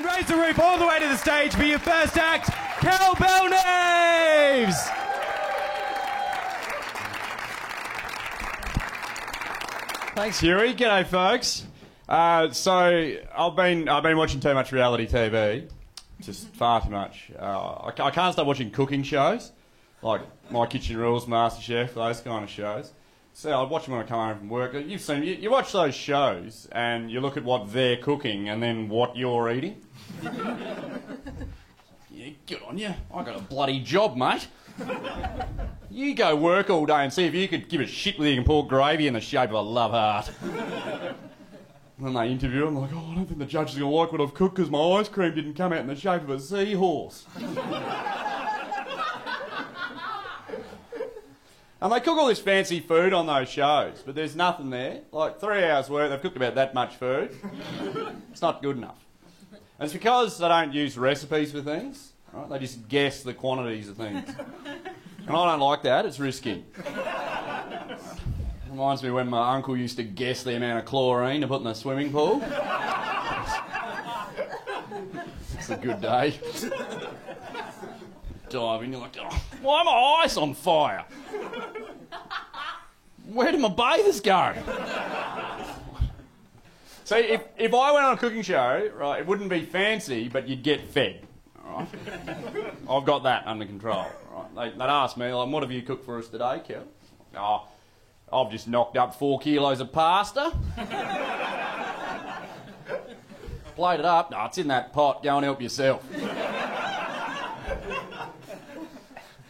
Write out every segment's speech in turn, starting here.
And raise the roof all the way to the stage for your first act, Kel Balnaves! Thanks, Huey. G'day, folks. Uh, so I've been I've been watching too much reality TV, just far too much. Uh, I, I can't stop watching cooking shows, like My Kitchen Rules, MasterChef, those kind of shows. So I watch them when I come home from work. You've seen you, you watch those shows and you look at what they're cooking and then what you're eating. yeah, good on you. I got a bloody job, mate. You go work all day and see if you could give a shit whether you can pour gravy in the shape of a love heart. And then they interview him, like, oh, I don't think the judge is going to like what I've cooked because my ice cream didn't come out in the shape of a seahorse. And they cook all this fancy food on those shows, but there's nothing there. Like, three hours' worth, they've cooked about that much food. it's not good enough. And it's because they don't use recipes for things, right? They just guess the quantities of things. And I don't like that, it's risky. Reminds me when my uncle used to guess the amount of chlorine to put in the swimming pool. it's a good day. Dive in, you're like, oh, why are my eyes on fire? Where did my bathers go? See, if, if I went on a cooking show, right, it wouldn't be fancy, but you'd get fed. Right? I've got that under control. Right? They, they'd ask me, like, what have you cooked for us today, Kel? Oh, I've just knocked up four kilos of pasta. Plate it up. No, it's in that pot. Go and help yourself.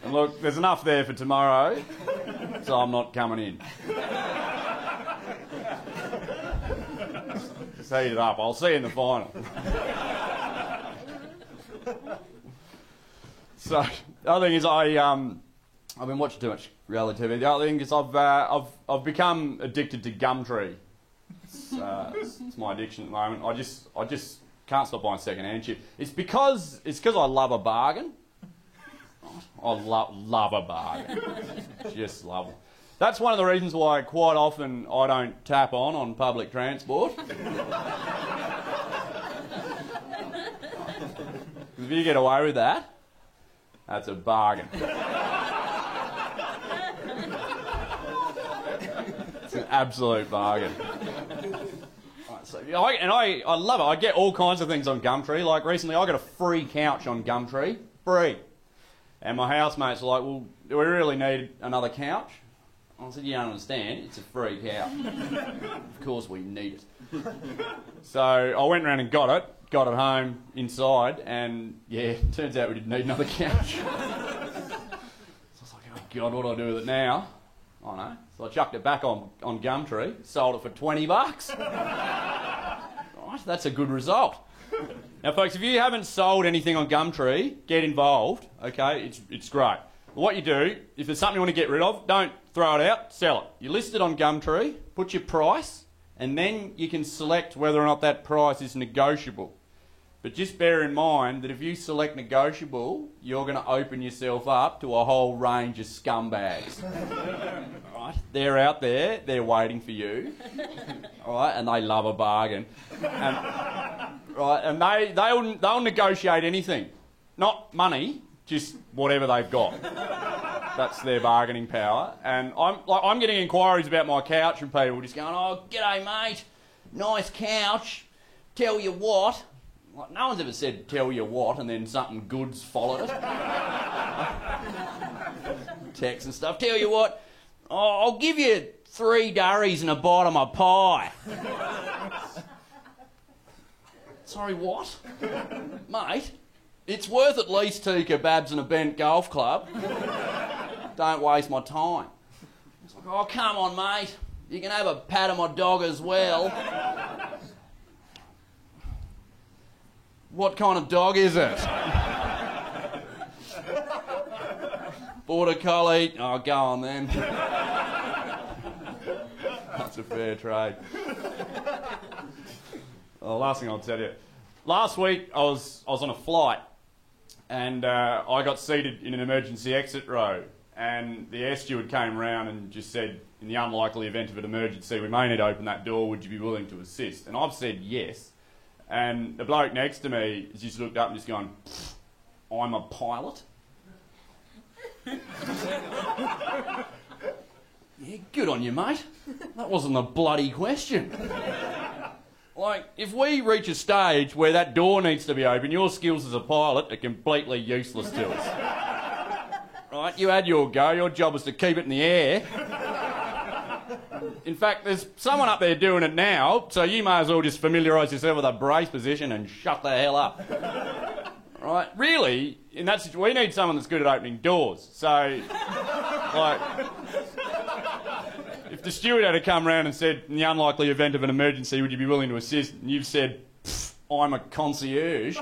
and look, there's enough there for tomorrow, so I'm not coming in. Just heat it up. I'll see you in the final. so the other thing is I um I've been watching too much reality TV. The other thing is I've uh, I've I've become addicted to Gumtree. It's, uh, it's, my addiction at the moment. I just I just can't stop buying second hand shit. It's because it's because I love a bargain. I love love a bargain. just love it. That's one of the reasons why quite often I don't tap on on public transport. if you get away with that, that's a bargain. It's an absolute bargain. So, I, and I, I love it. I get all kinds of things on Gumtree. Like recently, I got a free couch on Gumtree. Free. And my housemates were like, well, do we really need another couch? I said, you don't understand. It's a free couch. of course we need it. So I went around and got it, got it home inside, and yeah, turns out we didn't need another couch. so I was like, oh God, what do I do with it now? I know. So I chucked it back on, on Gumtree, sold it for 20 bucks. Right, that's a good result. Now, folks, if you haven't sold anything on Gumtree, get involved, okay? It's, it's great. What you do, if there's something you want to get rid of, don't throw it out, sell it. You list it on Gumtree, put your price, and then you can select whether or not that price is negotiable. But just bear in mind that if you select negotiable, you're going to open yourself up to a whole range of scumbags. right? They're out there, they're waiting for you, all right, and they love a bargain. And, right, and they, they'll, they'll negotiate anything. Not money, just whatever they've got. That's their bargaining power. And I'm, like, I'm getting inquiries about my couch from people just going, oh, g'day, mate, nice couch. Tell you what, like, no one's ever said tell you what and then something good's followed it. Text and stuff. Tell you what, oh, I'll give you three durries and a bite of my pie. Sorry, what? Mate, it's worth at least two kebabs and a bent golf club. Don't waste my time. It's like, oh, come on, mate. You can have a pat of my dog as well. What kind of dog is it? Border collie. Oh, go on then. That's a fair trade. The last thing I'll tell you. Last week I was I was on a flight, and uh, I got seated in an emergency exit row, and the air steward came round and just said, in the unlikely event of an emergency, we may need to open that door. Would you be willing to assist? And I've said yes. And the bloke next to me has just looked up and just gone, I'm a pilot. yeah, good on you, mate. That wasn't a bloody question. Like, if we reach a stage where that door needs to be open, your skills as a pilot are completely useless to us. Right? You had your go, your job was to keep it in the air. In fact, there's someone up there doing it now, so you may as well just familiarise yourself with a brace position and shut the hell up. Right? Really, in that situation, we need someone that's good at opening doors. So, like, if the steward had to come round and said, in the unlikely event of an emergency, would you be willing to assist? And you've said, I'm a concierge.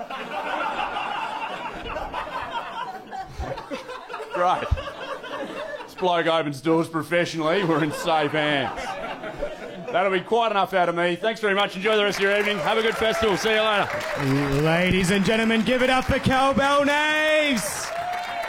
Great. Bloke opens doors professionally. We're in safe hands. That'll be quite enough out of me. Thanks very much. Enjoy the rest of your evening. Have a good festival. See you later. Ladies and gentlemen, give it up for Kel Balnaves.